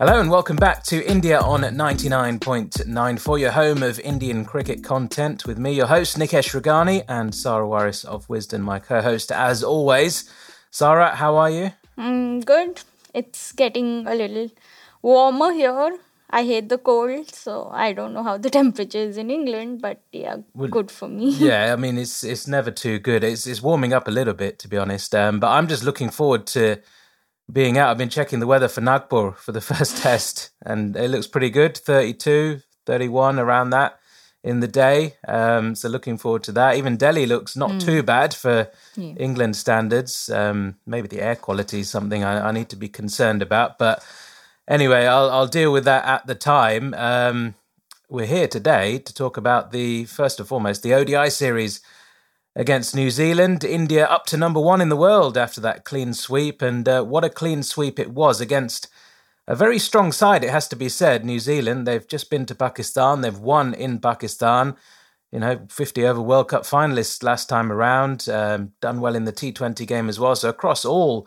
Hello and welcome back to India on 99.94 your home of Indian cricket content with me, your host Nikesh Rughani, and Sarah Waris of Wisden, my co-host as always. Sarah, how are you? Mm, good. It's getting a little warmer here. I hate the cold, so I don't know how the temperature is in England, but yeah, well, good for me. yeah, I mean it's it's never too good. It's it's warming up a little bit to be honest, um, but I'm just looking forward to being out, I've been checking the weather for Nagpur for the first test, and it looks pretty good 32, 31, around that in the day. Um, so looking forward to that. Even Delhi looks not mm. too bad for yeah. England standards. Um, maybe the air quality is something I, I, need to be concerned about. But anyway, I'll, I'll deal with that at the time. Um, we're here today to talk about the, first and foremost, the ODI series against New Zealand. India up to number one in the world after that clean sweep, and uh, what a clean sweep it was against a very strong side, it has to be said. New Zealand, they've just been to Pakistan, they've won in Pakistan. You know, 50 over World Cup finalists last time around, um, done well in the T20 game as well. So, across all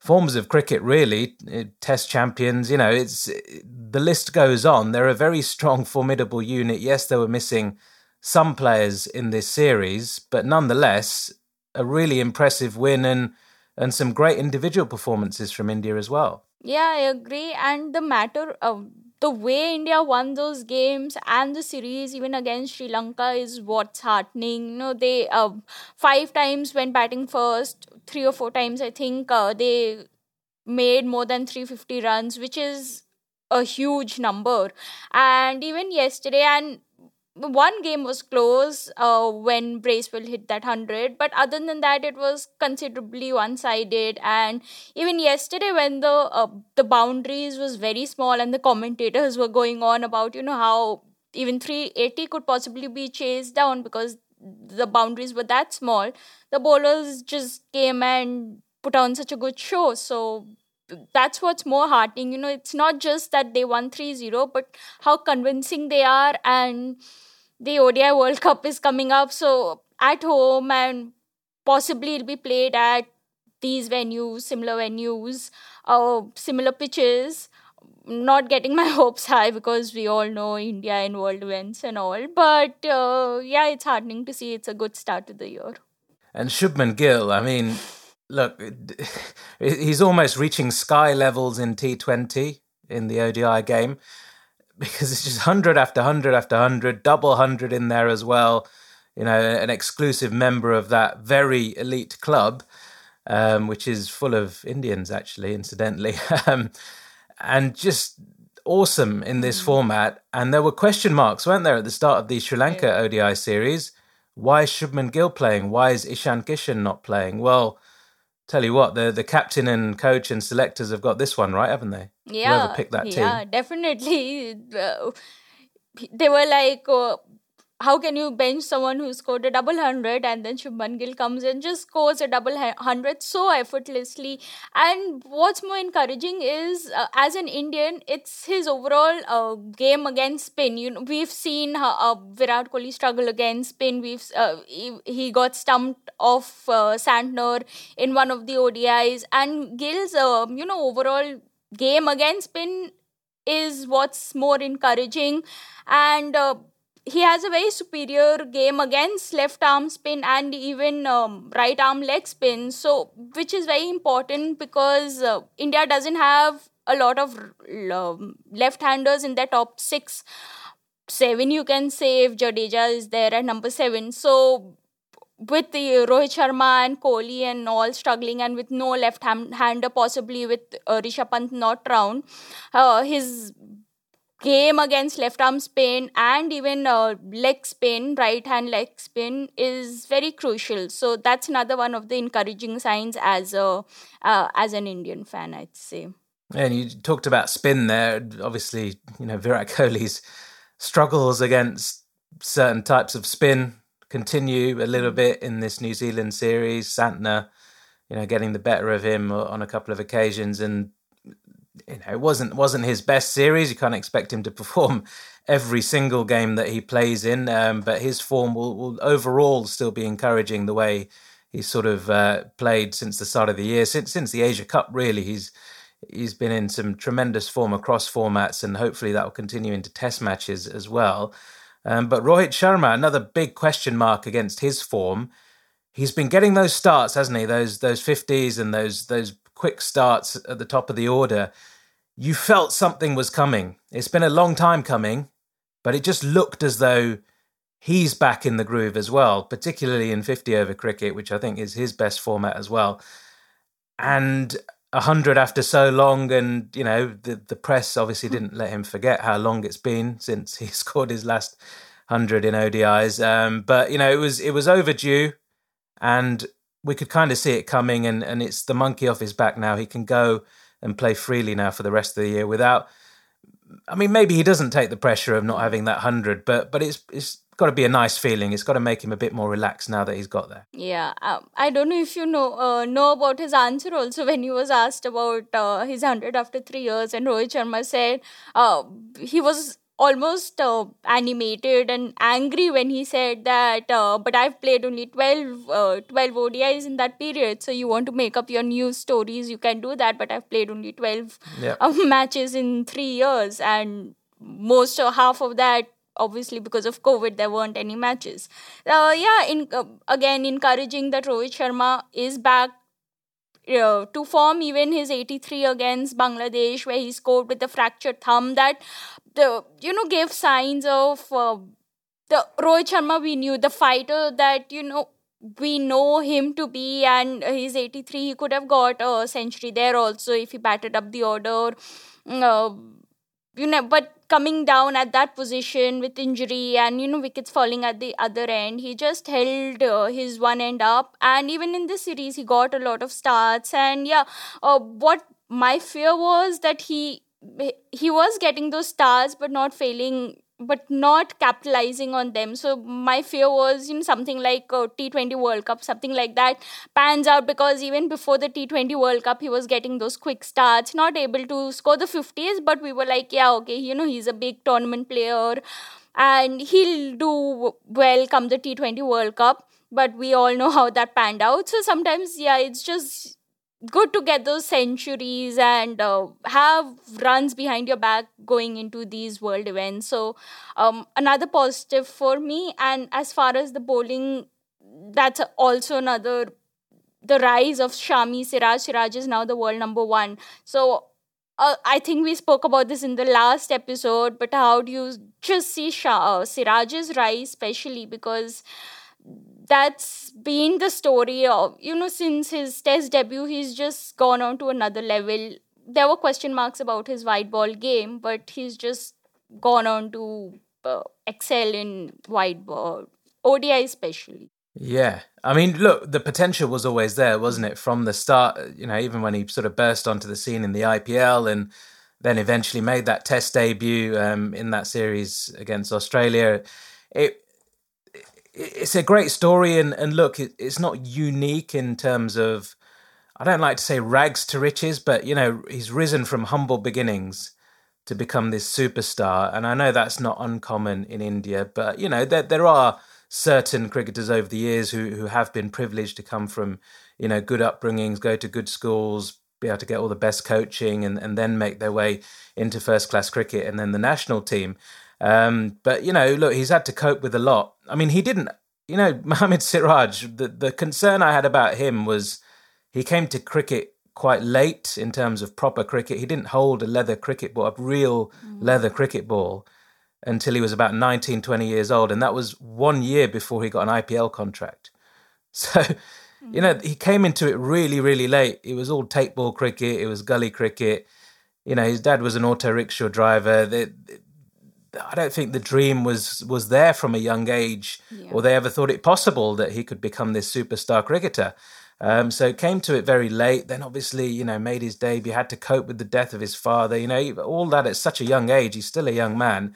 forms of cricket, really, uh, test champions, you know, it's the list goes on. They're a very strong, formidable unit. Yes, they were missing some players in this series, but nonetheless, a really impressive win and and some great individual performances from India as well. Yeah, I agree. And the matter of the way India won those games and the series, even against Sri Lanka, is what's heartening. You know, they uh, five times went batting first, three or four times, I think uh, they made more than 350 runs, which is a huge number. And even yesterday, and one game was close uh, when Bracewell hit that 100, but other than that, it was considerably one sided. And even yesterday, when the uh, the boundaries was very small and the commentators were going on about, you know, how even 380 could possibly be chased down because the boundaries were that small, the bowlers just came and put on such a good show. So that's what's more heartening. You know, it's not just that they won 3 0, but how convincing they are and the ODI World Cup is coming up, so at home and possibly it'll be played at these venues, similar venues, uh, similar pitches. Not getting my hopes high because we all know India in world events and all, but uh, yeah, it's heartening to see it's a good start to the year. And Shubman Gill, I mean, look, he's almost reaching sky levels in T20 in the ODI game because it's just 100 after 100 after 100, double 100 in there as well. You know, an exclusive member of that very elite club, um, which is full of Indians, actually, incidentally. um, and just awesome in this mm. format. And there were question marks, weren't there, at the start of the Sri Lanka ODI series? Why is Shubman Gill playing? Why is Ishan Kishan not playing? Well, Tell you what, the the captain and coach and selectors have got this one right, haven't they? Yeah, Whoever picked that team. Yeah, definitely. Uh, they were like, uh, how can you bench someone who scored a double hundred and then Shubman Gill comes and just scores a double hundred so effortlessly? And what's more encouraging is, uh, as an Indian, it's his overall uh, game against spin. You know, we've seen uh, Virat Kohli struggle against spin. We've uh, he, he, got stumped off uh, Santner in one of the ODIs, and Gill's uh, you know overall game against spin is what's more encouraging and he has a very superior game against left arm spin and even um, right arm leg spin. So which is very important because uh, india doesn't have a lot of um, left handers in their top 6 7 you can say if jadeja is there at number 7 so with the Rohit Sharma and Kohli and all struggling, and with no left hander, possibly with uh, Rishabh Pant not round, uh, his game against left arm spin and even uh, leg spin, right hand leg spin is very crucial. So that's another one of the encouraging signs as a uh, as an Indian fan, I'd say. And you talked about spin there. Obviously, you know Virat Kohli's struggles against certain types of spin continue a little bit in this New Zealand series. Santner, you know, getting the better of him on a couple of occasions, and you know, it wasn't wasn't his best series. You can't expect him to perform every single game that he plays in, um, but his form will, will overall still be encouraging. The way he's sort of uh, played since the start of the year, since since the Asia Cup, really, he's he's been in some tremendous form across formats, and hopefully that will continue into Test matches as well. Um, but Rohit Sharma, another big question mark against his form. He's been getting those starts, hasn't he? Those those fifties and those those quick starts at the top of the order. You felt something was coming. It's been a long time coming, but it just looked as though he's back in the groove as well, particularly in 50 over cricket, which I think is his best format as well. And a hundred after so long, and you know the the press obviously didn't let him forget how long it's been since he scored his last hundred in ODIs. Um, but you know it was it was overdue, and we could kind of see it coming. And and it's the monkey off his back now. He can go and play freely now for the rest of the year without. I mean, maybe he doesn't take the pressure of not having that hundred, but but it's it's got to be a nice feeling. It's got to make him a bit more relaxed now that he's got there. Yeah, um, I don't know if you know uh, know about his answer also when he was asked about uh, his hundred after three years, and Rohit Sharma said uh, he was almost uh, animated and angry when he said that uh, but i've played only 12, uh, 12 odis in that period so you want to make up your news stories you can do that but i've played only 12 yeah. matches in three years and most or half of that obviously because of covid there weren't any matches uh, yeah in uh, again encouraging that rohit sharma is back uh, to form even his 83 against bangladesh where he scored with a fractured thumb that the you know gave signs of uh, the rohit sharma we knew the fighter that you know we know him to be and he's 83 he could have got a century there also if he batted up the order. Uh, you know but coming down at that position with injury and you know wickets falling at the other end he just held uh, his one end up. And even in this series he got a lot of starts. And yeah uh, what my fear was that he he was getting those stars but not failing but not capitalizing on them. So my fear was, you know, something like uh, a T20 World Cup, something like that pans out because even before the T20 World Cup, he was getting those quick starts, not able to score the 50s, but we were like, yeah, okay, you know, he's a big tournament player and he'll do well come the T20 World Cup. But we all know how that panned out. So sometimes, yeah, it's just good to get those centuries and uh, have runs behind your back going into these world events. So, um, another positive for me. And as far as the bowling, that's also another the rise of Shami Siraj. Siraj is now the world number one. So, uh, I think we spoke about this in the last episode, but how do you just see Shah, uh, Siraj's rise, especially because that's been the story of you know since his test debut he's just gone on to another level. There were question marks about his white ball game but he's just gone on to uh, excel in white ball odi especially. Yeah. I mean look the potential was always there wasn't it from the start you know even when he sort of burst onto the scene in the ipl and then eventually made that test debut um, in that series against australia. It it's a great story, and and look, it, it's not unique in terms of. I don't like to say rags to riches, but you know he's risen from humble beginnings to become this superstar, and I know that's not uncommon in India. But you know there there are certain cricketers over the years who who have been privileged to come from you know good upbringings, go to good schools, be able to get all the best coaching, and and then make their way into first class cricket and then the national team. Um, but you know, look, he's had to cope with a lot. I mean, he didn't. You know, Mohammad Siraj. The the concern I had about him was he came to cricket quite late in terms of proper cricket. He didn't hold a leather cricket ball, a real mm. leather cricket ball, until he was about 19, 20 years old, and that was one year before he got an IPL contract. So. You know, he came into it really, really late. It was all tape ball cricket. It was gully cricket. You know, his dad was an auto rickshaw driver. They, I don't think the dream was was there from a young age, yeah. or they ever thought it possible that he could become this superstar cricketer. Um, so came to it very late. Then obviously, you know, made his debut. Had to cope with the death of his father. You know, all that at such a young age. He's still a young man.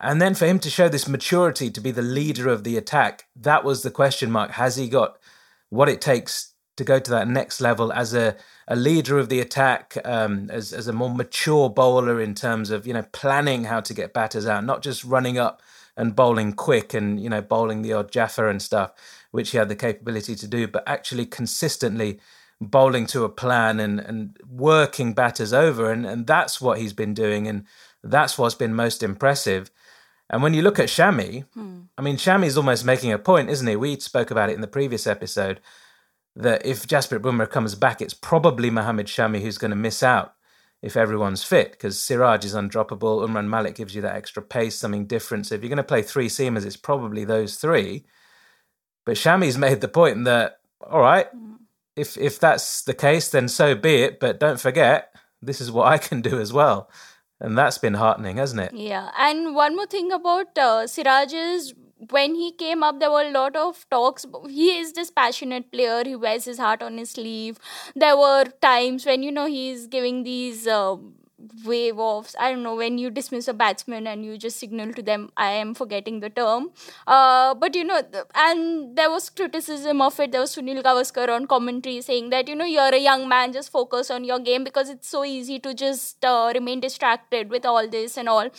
And then for him to show this maturity to be the leader of the attack, that was the question mark. Has he got what it takes to go to that next level as a, a leader of the attack, um, as, as a more mature bowler in terms of, you know, planning how to get batters out, not just running up and bowling quick and, you know, bowling the odd Jaffa and stuff, which he had the capability to do, but actually consistently bowling to a plan and, and working batters over. And, and that's what he's been doing. And that's what's been most impressive. And when you look at Shami, hmm. I mean, Shami's almost making a point, isn't he? We spoke about it in the previous episode that if Jasprit Bumrah comes back, it's probably Mohammad Shami who's going to miss out if everyone's fit because Siraj is undroppable. Umran Malik gives you that extra pace, something different. So if you're going to play three seamers, it's probably those three. But Shami's made the point that, all right, hmm. if, if that's the case, then so be it. But don't forget, this is what I can do as well. And that's been heartening, hasn't it? Yeah. And one more thing about uh, Siraj is when he came up, there were a lot of talks. He is this passionate player. He wears his heart on his sleeve. There were times when, you know, he's giving these. Uh, wave offs i don't know when you dismiss a batsman and you just signal to them i am forgetting the term uh, but you know and there was criticism of it there was sunil gavaskar on commentary saying that you know you're a young man just focus on your game because it's so easy to just uh, remain distracted with all this and all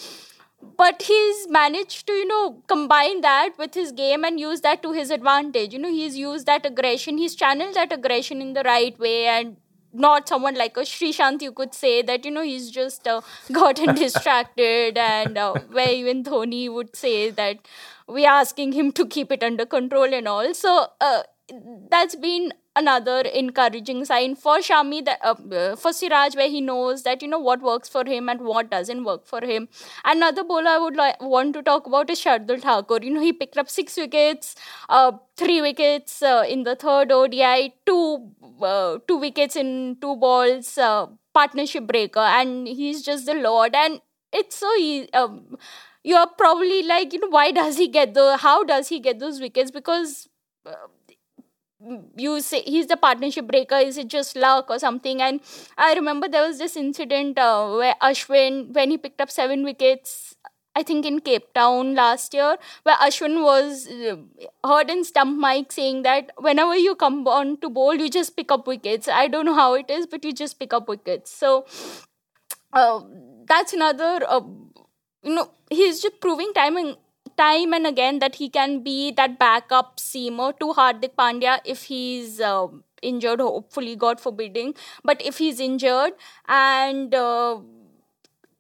but he's managed to you know combine that with his game and use that to his advantage you know he's used that aggression he's channeled that aggression in the right way and not someone like a Sreesanth, you could say that you know he's just uh, gotten distracted, and uh, where even Dhoni would say that we're asking him to keep it under control and all. So uh, that's been another encouraging sign for Shami that uh, for Siraj where he knows that you know what works for him and what doesn't work for him. Another bowler I would want to talk about is Shardul Thakur. You know he picked up six wickets, uh, three wickets uh, in the third ODI, two uh, two wickets in two balls, uh, partnership breaker, and he's just the lord. And it's so easy. Um, you're probably like, you know, why does he get the? How does he get those wickets? Because uh, you say he's the partnership breaker is it just luck or something? And i remember there was this incident uh, where ashwin when he picked up seven wickets i think in cape town last year where ashwin was uh, heard in stump mic saying that whenever you come on to bowl you just pick up wickets. I don't know how it is but you just pick up wickets. So uh, that's another uh, you know he's just proving timing time and again that he can be that backup seamer to Hardik Pandya if he's uh, injured, hopefully, God forbidding. But if he's injured and uh,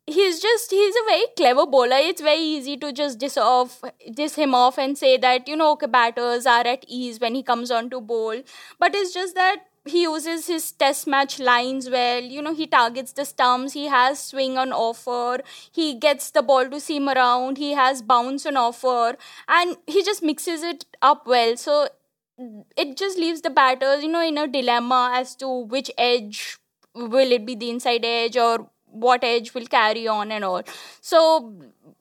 he's just he's a very clever bowler. It's very easy to just diss off diss him off and say that you know okay batters are at ease when he comes on to bowl. But it's just that he uses his test match lines well. You know he targets the stumps. He has swing on offer. He gets the ball to seam around. He has bounce on offer. And he just mixes it up well. So it just leaves the batters you know in a dilemma as to which edge will it be the inside edge or what edge will carry on and all. So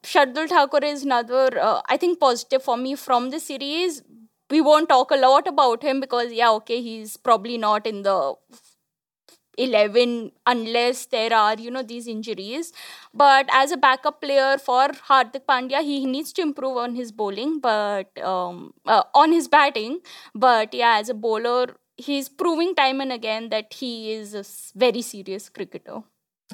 Shardul Thakur is another, uh, I think, positive for me from the series we won't talk a lot about him because yeah okay he's probably not in the 11 unless there are you know these injuries. But as a backup player for Hardik Pandya he needs to improve on his bowling but um, uh, on his batting. But yeah as a bowler he's proving time and again that he is a very serious cricketer.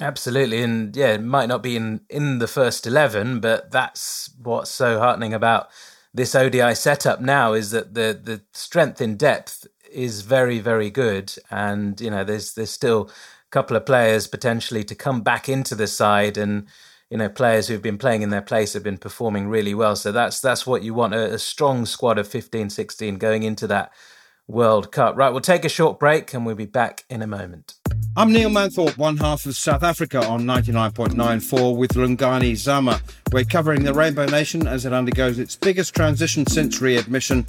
Absolutely, and yeah, it might not be in in the first eleven, but that's what's so heartening about this ODI setup now is that the the strength in depth is very very good, and you know there's there's still a couple of players potentially to come back into the side, and you know players who've been playing in their place have been performing really well. So that's that's what you want a, a strong squad of 15, 16 going into that World Cup. Right, we'll take a short break, and we'll be back in a moment. I'm Neil Manthorp, one half of South Africa on 99.94 with Lungani Zama. We're covering the Rainbow Nation as it undergoes its biggest transition since readmission.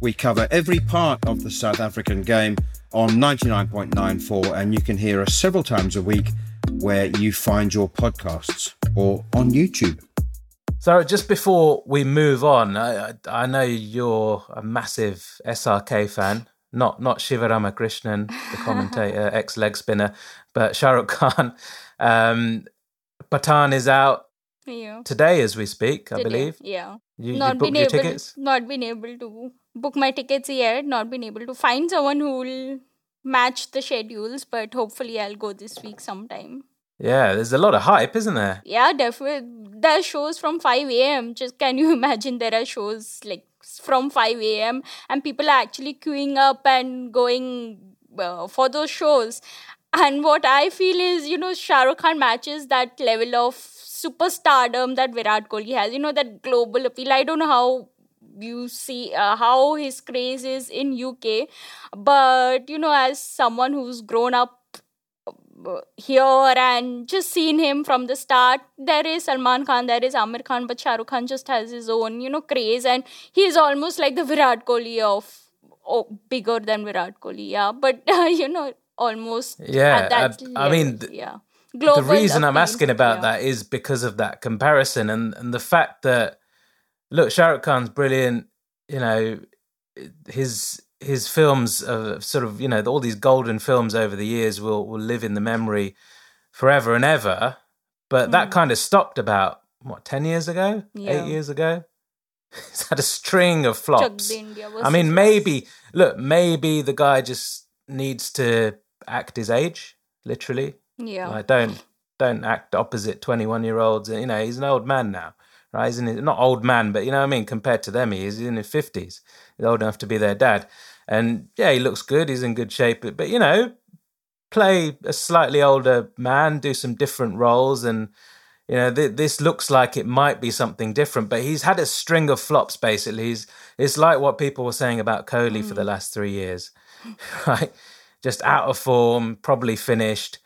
We cover every part of the South African game on 99.94, and you can hear us several times a week where you find your podcasts or on YouTube. So just before we move on, I, I know you're a massive SRK fan, not not Shiva Ramakrishnan, the commentator, ex leg spinner, but Shahrukh Khan. Um, Pathaan is out Yeah. today as we speak, I Today, believe. Yeah. You, you not booked been your able, tickets? not been able to book my tickets yet. Not been able to find someone who will match the schedules, but hopefully I'll go this week sometime. Yeah, there's a lot of hype, isn't there? Yeah, definitely. There are shows from 5 a.m. Just can you imagine there are shows like from 5 a.m. and people are actually queuing up and going uh, for those shows. And what I feel is, you know, Shah Rukh Khan matches that level of superstardom that Virat Kohli has. You know, that global appeal. I don't know how you see uh, how his craze is in UK, but you know, as someone who's grown up here and just seen him from the start. There is Salman Khan, there is Aamir Khan, but Shah Rukh Khan just has his own, you know, craze, and he's almost like the Virat Kohli of, oh, bigger than Virat Kohli, yeah. But uh, you know, almost Yeah, at that I- I mean, th- yeah. the reason I'm asking about yeah. that is because of that comparison and, and the fact that look, Shah Rukh Khan's brilliant. You know, his his films of sort of you know all these golden films over the years will will live in the memory forever and ever. But that kind of stopped about what ten years ago. Yeah. eight years ago. He's had a string of flops. I mean, maybe look, maybe the guy just needs to act his age, literally. yeah, Like, don't don't act opposite twenty one year olds. You know, he's an old man now, right? He's in his, not old man, but you know what I mean. Compared to them, he is in his fifties. He's old enough to be their dad, and yeah, he looks good. He's in good shape. But, but you know, play a slightly older man, do some different roles, and you know, th- this looks like it might be something different. But he's had a string of flops. Basically, he's it's like what people were saying about Kohli for the mm. last three years, right? Just out of form, probably finished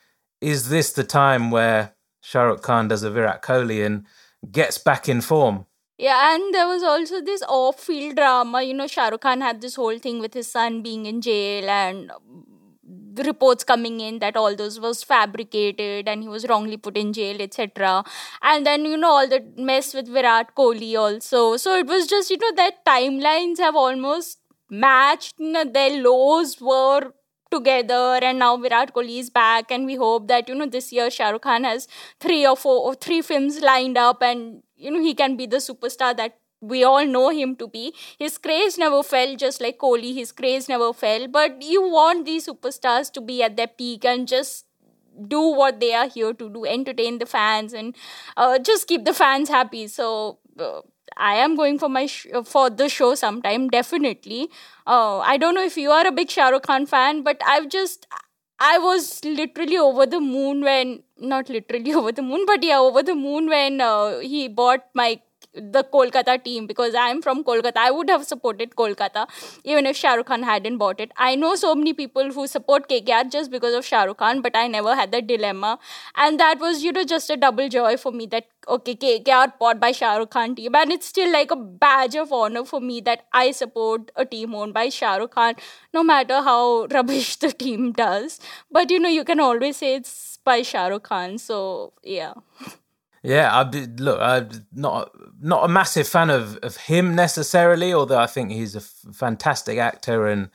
is this the time where Shahrukh Khan does a Virat Kohli and gets back in form? Yeah, and there was also this off-field drama. You know, Shah Rukh Khan had this whole thing with his son being in jail, and the reports coming in that all those was fabricated, and he was wrongly put in jail, etc. And then you know all the mess with Virat Kohli also. So it was just you know that timelines have almost matched. You know, their lows were together and now Virat Kohli is back and we hope that you know this year Shah Rukh Khan has three or four or three films lined up and you know he can be the superstar that we all know him to be. His craze never fell, just like Kohli. His craze never fell. But you want these superstars to be at their peak and just do what they are here to do entertain the fans and uh, just keep the fans happy so uh, i am going for my sh- for the show sometime definitely uh, i don't know if you are a big shah rukh khan fan but i've just i was literally over the moon when not literally over the moon but yeah over the moon when uh, he bought my the Kolkata team because I'm from Kolkata. I would have supported Kolkata even if Shah Rukh Khan hadn't bought it. I know so many people who support KKR just because of Shah Rukh Khan, but I never had that dilemma. And that was, you know, just a double joy for me that, okay, KKR bought by Shah Rukh Khan team. And it's still like a badge of honor for me that I support a team owned by Shah Rukh Khan, no matter how rubbish the team does. But, you know, you can always say it's by Shah Rukh Khan. So, yeah. Yeah, I look, I'm not not a massive fan of of him necessarily, although I think he's a f- fantastic actor and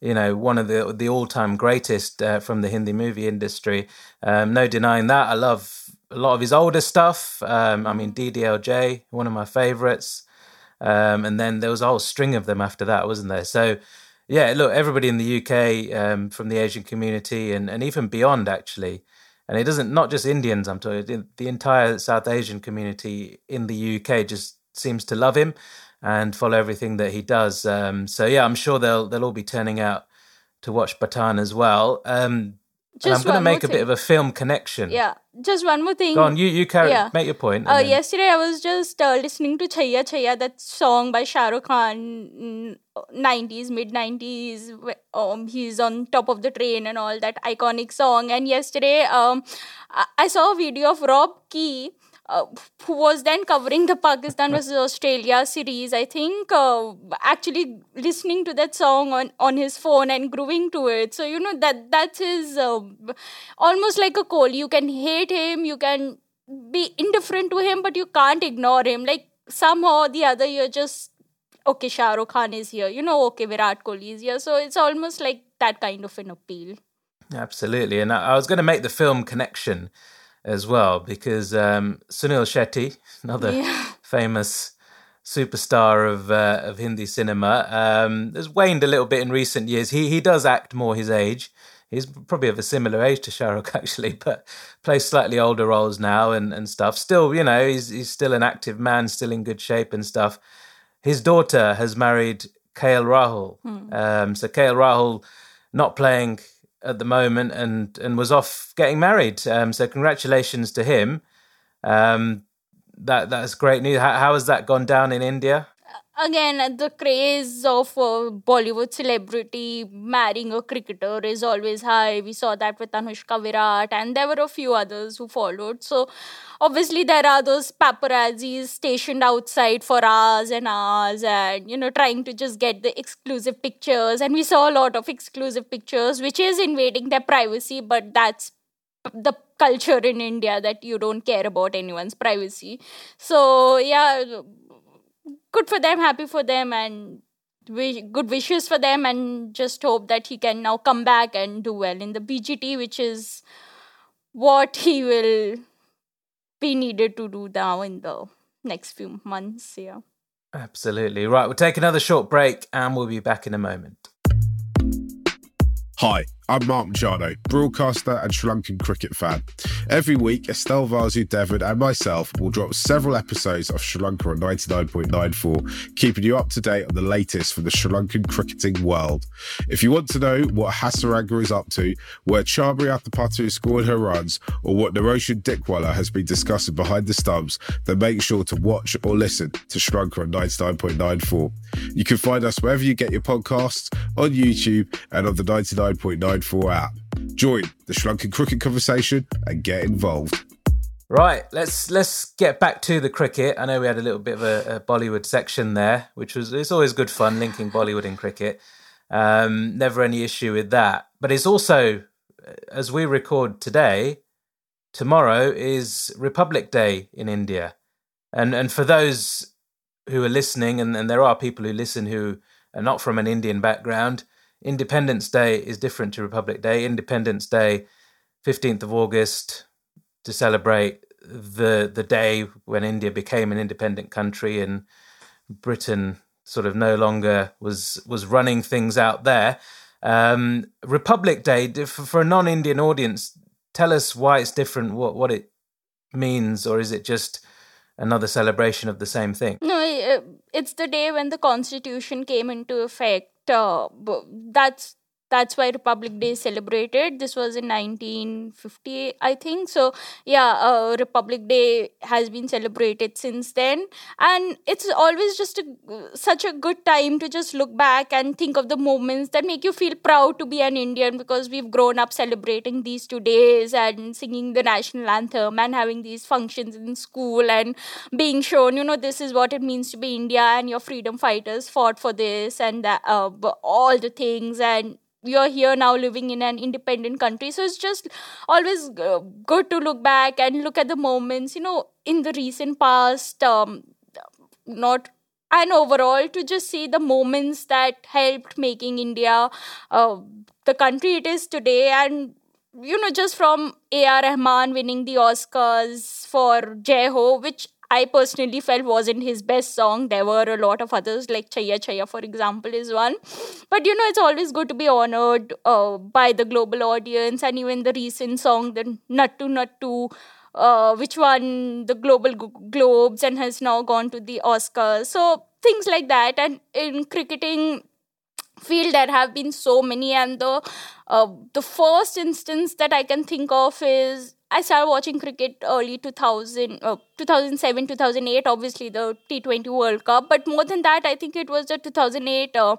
you know one of the the all time greatest uh, from the Hindi movie industry. Um, no denying that. I love a lot of his older stuff. Um, I mean, DDLJ, one of my favorites, um, and then there was a whole string of them after that, wasn't there? So. Yeah, look, everybody in the UK um, from the Asian community and, and even beyond, actually, and it doesn't not just Indians. I'm talking the entire South Asian community in the UK just seems to love him and follow everything that he does. Um, so yeah, I'm sure they'll they'll all be turning out to watch Pathaan as well. Um, and I'm going to make a bit of a film connection. Yeah, just one more thing. Go on, you you carry Yeah. make your point. Uh, then- yesterday I was just uh, listening to Chaiyya Chaiyya, that song by Shah Rukh Khan, mm, 90s, mid 90s. Um, he's on top of the train and all that iconic song. And yesterday, um, I saw a video of Rob Key. Uh, who was then covering the Pakistan versus Australia series? I think uh, actually listening to that song on, on his phone and grooving to it. So you know that that's his uh, almost like a Kohli. You can hate him, you can be indifferent to him, but you can't ignore him. Like somehow or the other you're just okay Shah Rukh Khan is here you know okay Virat Kohli is here so it's almost like that kind of an appeal absolutely and I, I was going to make the film connection as well because um, Sunil Shetty another yeah. famous superstar of uh, of Hindi cinema um, has waned a little bit in recent years he he does act more his age he's probably of a similar age to Shah Rukh actually, but plays slightly older roles now and, and stuff. Still, you know, he's he's still an active man, still in good shape and stuff. His daughter has married KL Rahul. Hmm. Um, so KL Rahul not playing at the moment and and was off getting married. Um, so congratulations to him. Um, that that's great news. How, how has that gone down in India? Again the craze of uh, bollywood celebrity marrying a cricketer is always high. We saw that with anushka virat and there were a few others who followed. So obviously there are those paparazzis stationed outside for hours and hours and you know trying to just get the exclusive pictures. And we saw a lot of exclusive pictures which is invading their privacy but that's the culture in india that you don't care about anyone's privacy. So yeah good for them, happy for them, and good wishes for them, and just hope that he can now come back and do well in the BGT, which is what he will be needed to do now in the next few months. Yeah. Absolutely. Right, we'll take another short break and we'll be back in a moment. Hi, I'm Mark Machado, broadcaster and Sri Lankan cricket fan. Every week, Estelle Vasudevan and myself will drop several episodes of Sri Lanka on 99.94, keeping you up to date on the latest from the Sri Lankan cricketing world. If you want to know what Hasaranga is up to, where Chamari Athapattu scored her runs, or what Niroshan Dickwella has been discussing behind the stumps, then make sure to watch or listen to Sri Lanka on 99.94. You can find us wherever you get your podcasts, on YouTube, and on the 99.94 app. Join the Lankan cricket conversation and get involved. Right, let's let's get back to the cricket. I know we had a little bit of a, a Bollywood section there, which was it's always good fun linking Bollywood and cricket. Um, never any issue with that. But it's also, as we record today, tomorrow is Republic Day in India, and and for those who are listening, and, and there are people who listen who are not from an Indian background, Independence Day is different to Republic Day. Independence Day, 15th of August, to celebrate the the day when India became an independent country and Britain sort of no longer was was running things out there. Um, Republic Day for, a non-Indian audience, tell us why it's different, what what it means, or is it just another celebration of the same thing. No, it's the day when the constitution came into effect. Uh, that's that's why republic day is celebrated. This was in 1950 i think. So yeah uh, republic day has been celebrated since then. And it's always just a, such a good time to just look back and think of the moments that make you feel proud to be an indian because we've grown up celebrating these two days and singing the national anthem and having these functions in school and being shown you know this is what it means to be india and your freedom fighters fought for this and that, uh, all the things. And you're here now living in an independent country. So it's just always uh, good to look back and look at the moments you know in the recent past um not and overall to just see the moments that helped making india uh, the country it is today. And you know just from ar rahman winning the oscars for jai ho which I personally felt wasn't his best song. There were a lot of others, like Chaiyya Chaiyya, for example, is one. But you know, it's always good to be honored uh, by the global audience, and even the recent song, the Naatu Naatu, uh, which won the Global Globes and has now gone to the Oscars. So things like that. And in cricketing, field there have been so many and the uh, the first instance that i can think of is I started watching cricket early 2000, uh, 2007, 2008, obviously the T20 World Cup. But more than that, I think it was the 2008 uh,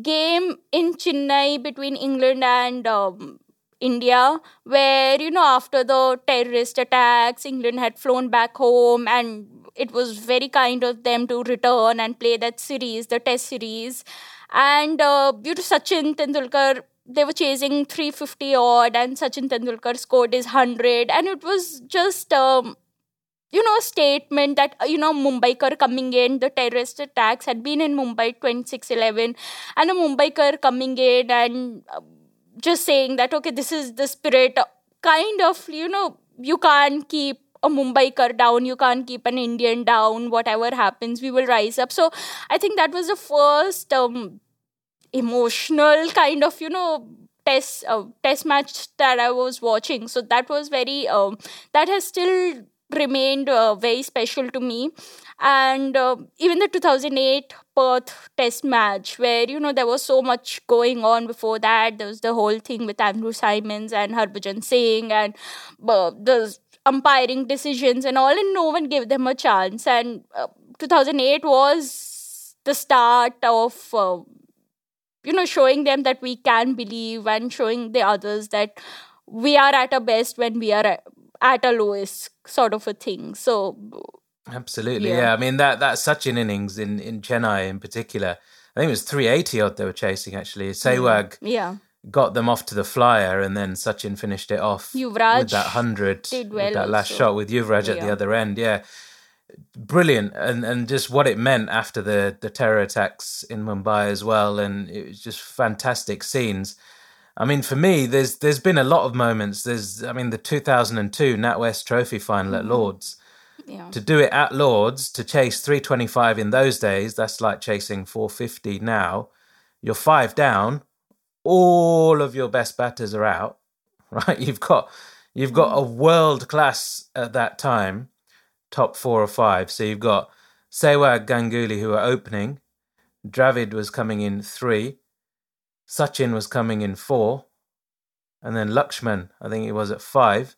game in Chennai between England and um, India, where, you know, after the terrorist attacks, England had flown back home and it was very kind of them to return and play that series, the test series. And uh, due to Sachin Tendulkar they were chasing 350 odd and Sachin Tendulkar scored his 100 and it was just um, you know statement that you know Mumbaikar coming in the terrorist attacks had been in Mumbai 2611 and a Mumbaikar coming in and uh, just saying that okay this is the spirit kind of you know you can't keep a Mumbaikar down, you can't keep an Indian down, whatever happens, we will rise up. So I think that was the first um, emotional kind of, you know, test uh, test match that I was watching. So that was very um, that has still remained uh, very special to me. And uh, even the 2008 perth test match where you know there was so much going on before that. There was the whole thing with andrew symonds and harbhajan singh and uh, the umpiring decisions and all and no one gave them a chance. And uh, 2008 was the start of uh, you know showing them that we can believe and showing the others that we are at our best when we are at our lowest sort of a thing so absolutely yeah, yeah. i mean that that's such an innings in in chennai in particular i think it was 380 odd they were chasing actually sehwag mm, yeah got them off to the flyer, and then Sachin finished it off Yuvraj with that hundred, well that last also. shot with Yuvraj at the other end. Yeah, brilliant, and and just what it meant after the the terror attacks in Mumbai as well, and it was just fantastic scenes. I mean, for me, there's there's been a lot of moments. There's, I mean, the 2002 NatWest Trophy final Mm-hmm. at Lords. yeah To do it at Lords to chase 325 in those days, that's like chasing 450 now. You're five down, all of your best batters are out, right? You've got you've got a world class at that time, top four or five. So you've got Sehwag Ganguly who are opening, Dravid was coming in three, Sachin was coming in four, and then Lakshman, I think he was at five.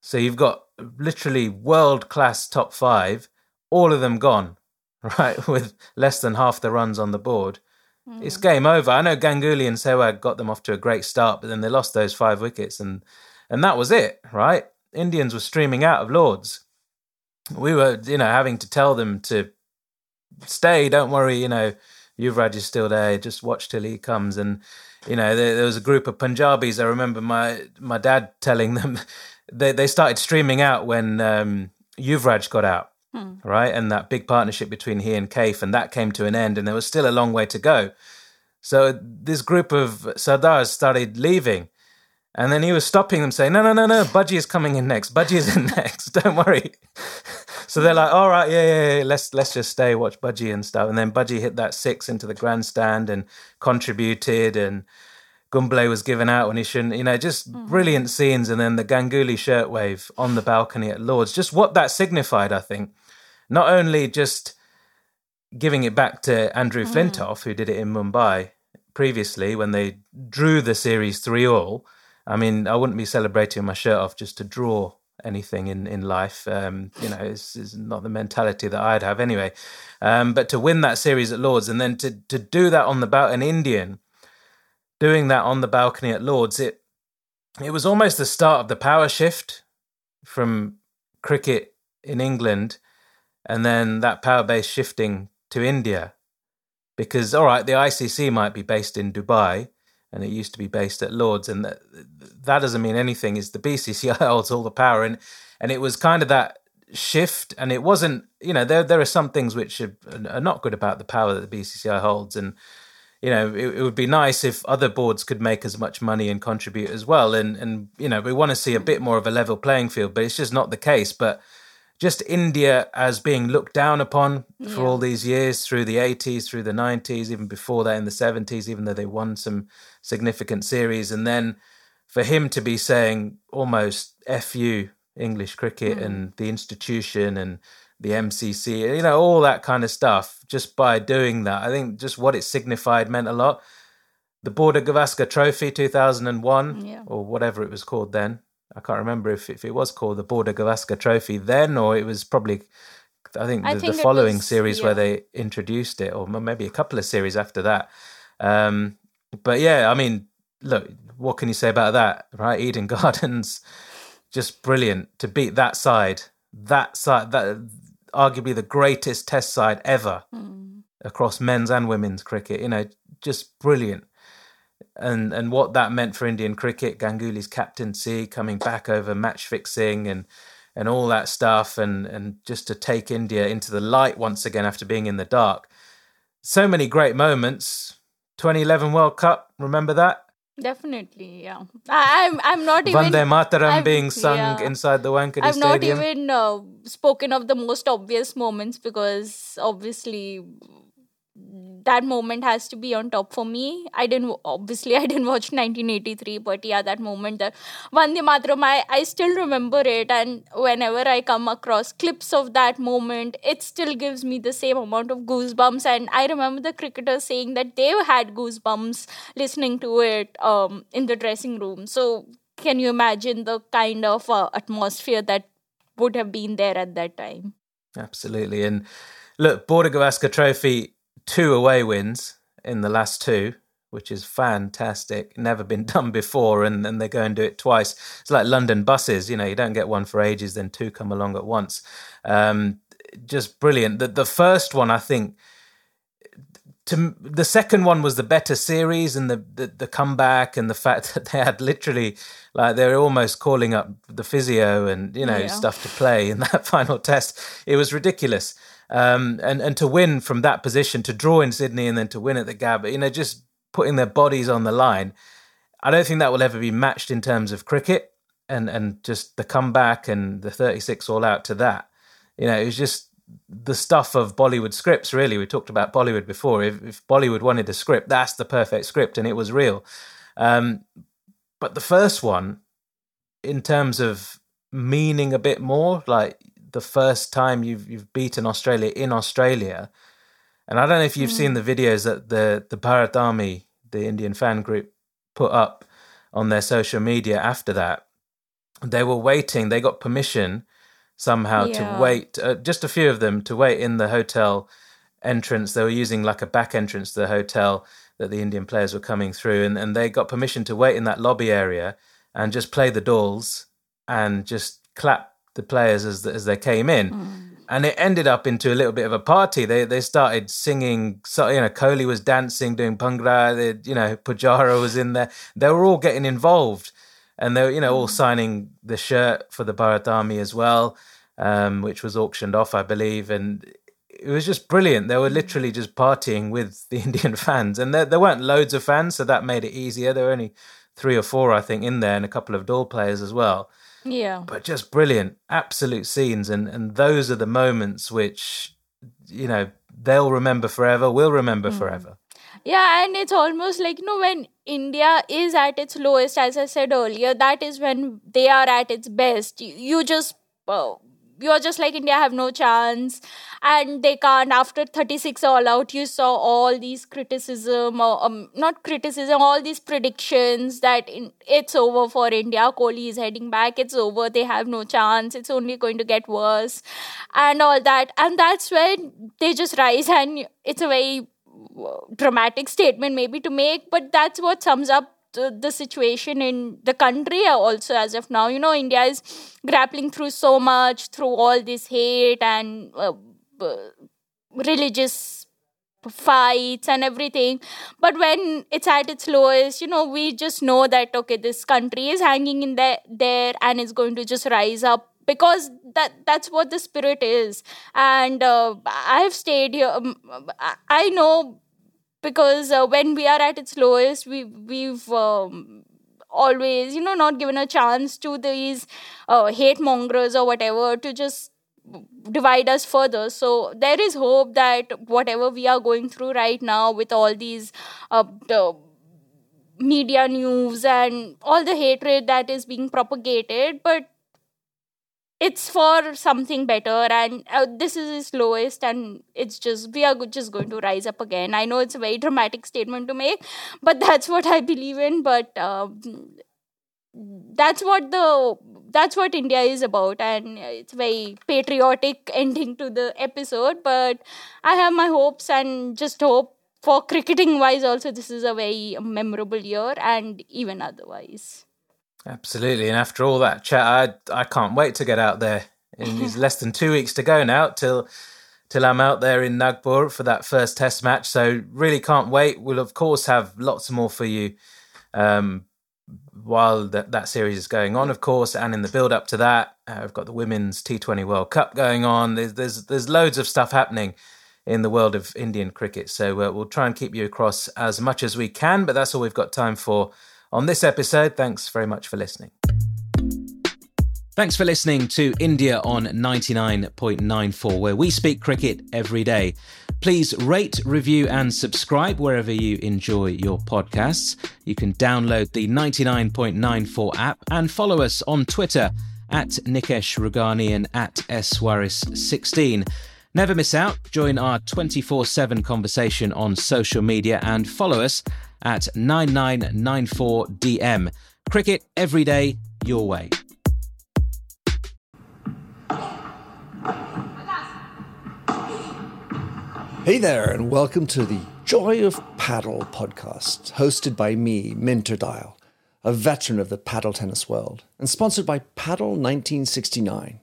So you've got literally world class top five, all of them gone, right? With less than half the runs on the board. Hmm. It's game over. I know Ganguly and Sehwag got them off to a great start, but then they lost those five wickets, and and that was it, right? Indians were streaming out of Lords. We were, you know, having to tell them to stay. Don't worry, you know, Yuvraj is still there. Just watch till he comes. And you know, there, there was a group of Punjabis. I remember my my dad telling them they they started streaming out when um, Yuvraj got out right? And that big partnership between he and Kaif, and that came to an end, and there was still a long way to go. So this group of Sardars started leaving, and then he was stopping them, saying, "No, no, no, no, Bhajji is coming in next. Bhajji is in next. Don't worry." so they're like, "All right, yeah, yeah, yeah, let's let's just stay, watch Bhajji and stuff." And then Bhajji hit that six into the grandstand and contributed, and Kumble was given out when he shouldn't. You know, just mm. brilliant scenes. And then the Ganguly shirt wave on the balcony at Lords. Just what that signified, I think. Not only just giving it back to Andrew mm. Flintoff, who did it in Mumbai previously when they drew the series three all. I mean, I wouldn't be celebrating my shirt off just to draw anything in in life. Um, you know, it's, it's not the mentality that I'd have anyway. Um, but to win that series at Lords and then to to do that on the bal- an Indian doing that on the balcony at Lords, it it was almost the start of the power shift from cricket in England, and then that power base shifting to India. Because all right, the ICC might be based in Dubai, and it used to be based at Lords, and that, that doesn't mean anything. Is the BCCI holds all the power, and and it was kind of that shift, and it wasn't. You know, there there are some things which are, are not good about the power that the BCCI holds, and you know, it, it would be nice if other boards could make as much money and contribute as well. And and you know, we want to see a bit more of a level playing field, but it's just not the case. But just India as being looked down upon for all these years through the 80s, through the 90s, even before that in the 70s, even though they won some significant series. And then for him to be saying almost F you, English cricket and the institution and the MCC, you know, all that kind of stuff, just by doing that, I think just what it signified meant a lot. The Border Gavaskar Trophy 2001, Yeah. or whatever it was called then. I can't remember if, if it was called the Border Gavaskar Trophy then, or it was probably, I think, the, I think it following was- series where they introduced it, or maybe a couple of series after that. Um, but yeah, I mean, look, what can you say about that, right? Eden Gardens, just brilliant to beat that side, that side, that arguably the greatest Test side ever hmm. across men's and women's cricket. You know, just brilliant. And and what that meant for Indian cricket, Ganguly's captaincy, coming back over match fixing, and and all that stuff, and and just to take India into the light once again after being in the dark. So many great moments. 2011 World Cup, remember that? Definitely, yeah. I, am I'm, I'm not even. Vande Mataram I've, being sung yeah. inside the Wankhede I've Stadium. I've not even uh, spoken of the most obvious moments because obviously that moment has to be on top for me. I didn't obviously I didn't watch 1983, but yeah, that moment that Vande Mataram, I, I still remember it, and whenever I come across clips of that moment, it still gives me the same amount of goosebumps. And I remember the cricketers saying that they had goosebumps listening to it um, in the dressing room. So can you imagine the kind of uh, atmosphere that would have been there at that time? Absolutely, and look, Border Gavaskar Trophy two away wins in the last two, which is fantastic. Never been done before, and, and they go and do it twice. It's like London buses, you know, you don't get one for ages, then two come along at once. Um, just brilliant. The, the first one, I think, to the second one was the better series and the, the, the comeback and the fact that they had literally like they were almost calling up the physio and you know yeah. stuff to play in that final test. It was ridiculous. Um, and and to win from that position, to draw in Sydney and then to win at the Gabba, you know, just putting their bodies on the line. I don't think that will ever be matched in terms of cricket and and just the comeback and the 36 all out to that. You know, it was just the stuff of Bollywood scripts. Really, we talked about Bollywood before. If, if Bollywood wanted a script, that's the perfect script, and it was real. Um, but the first one, in terms of meaning a bit more, like the first time you've you've beaten Australia in Australia. And I don't know if you've mm. seen the videos that the the Bharat Army, the Indian fan group, put up on their social media after that. They were waiting. They got permission somehow yeah. to wait. Uh, just a few of them to wait in the hotel entrance. They were using like a back entrance to the hotel that the Indian players were coming through, and, and they got permission to wait in that lobby area and just play the dhols and just clap the players as as they came in. Mm. And it ended up into a little bit of a party. They they started singing. So you know, Kohli was dancing, doing bhangra. They, you know, Pujara was in there. They were all getting involved, and they were you know all hmm. signing the shirt for the Bharat Army as well, um, which was auctioned off, I believe. And it was just brilliant. They were hmm. literally just partying with the Indian fans, and there, there weren't loads of fans, so that made it easier. There were only three or four, I think, in there, and a couple of dhol players as well. Yeah. But just brilliant, absolute scenes. And, and those are the moments which, you know, they'll remember forever, we'll remember mm. forever. Yeah, and it's almost like, you know, when India is at its lowest, as I said earlier, that is when they are at its best. You, you just. Uh, you're just like India have no chance. And they can't after 36 all out you saw all these criticism or um, not criticism all these predictions that in, it's over for India Kohli is heading back it's over they have no chance it's only going to get worse and all that. And that's when they just rise and it's a very uh, dramatic statement maybe to make but that's what sums up the, situation in the country also as of now. You know india is grappling through so much through all this hate and uh, religious fights and everything. But when it's at its lowest you know we just know that okay this country is hanging in there there and it's going to just rise up because that that's what the spirit is. And uh, i've stayed here um, i know because uh, when we are at its lowest we we've um, always you know not given a chance to these uh, hate mongers or whatever to just divide us further. So there is hope that whatever we are going through right now with all these uh, the media news and all the hatred that is being propagated but it's for something better and uh, this is its lowest and it's just we are just going to rise up again. I know it's a very dramatic statement to make but that's what i believe in but um, that's what the that's what india is about and it's very patriotic ending to the episode but i have my hopes and just hope for cricketing wise also this is a very memorable year and even otherwise Absolutely. And after all that chat, I I can't wait to get out there. In these less than two weeks to go now till till I'm out there in Nagpur for that first test match. So really can't wait. We'll of course have lots more for you um, while that, that series is going on, of course, and in the build up to that, uh, we've got the Women's T20 World Cup going on. There's, there's, there's loads of stuff happening in the world of Indian cricket. So uh, we'll try and keep you across as much as we can, but that's all we've got time for on this episode. Thanks very much for listening. Thanks for listening to India on 99.94, where we speak cricket every day. Please rate, review, and subscribe wherever you enjoy your podcasts. You can download the 99.94 app and follow us on Twitter at Nikesh Rughani and at Swaris16. Never miss out. Join our 24 7 conversation on social media and follow us at 9994DM. Cricket every day, your way. Hey there, and welcome to the Joy of Paddle podcast, hosted by me, Minter Dial, a veteran of the paddle tennis world, and sponsored by Paddle 1969.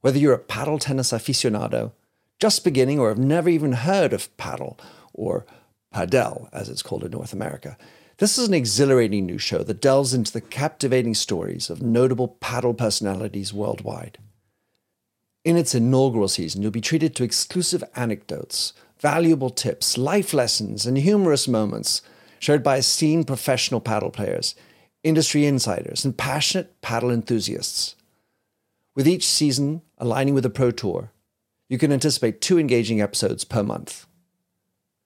Whether you're a paddle tennis aficionado, just beginning, or have never even heard of paddle, or padel as it's called in North America, this is an exhilarating new show that delves into the captivating stories of notable paddle personalities worldwide. In its inaugural season, you'll be treated to exclusive anecdotes, valuable tips, life lessons, and humorous moments shared by esteemed professional paddle players, industry insiders, and passionate paddle enthusiasts. With each season aligning with the Pro Tour, you can anticipate two engaging episodes per month.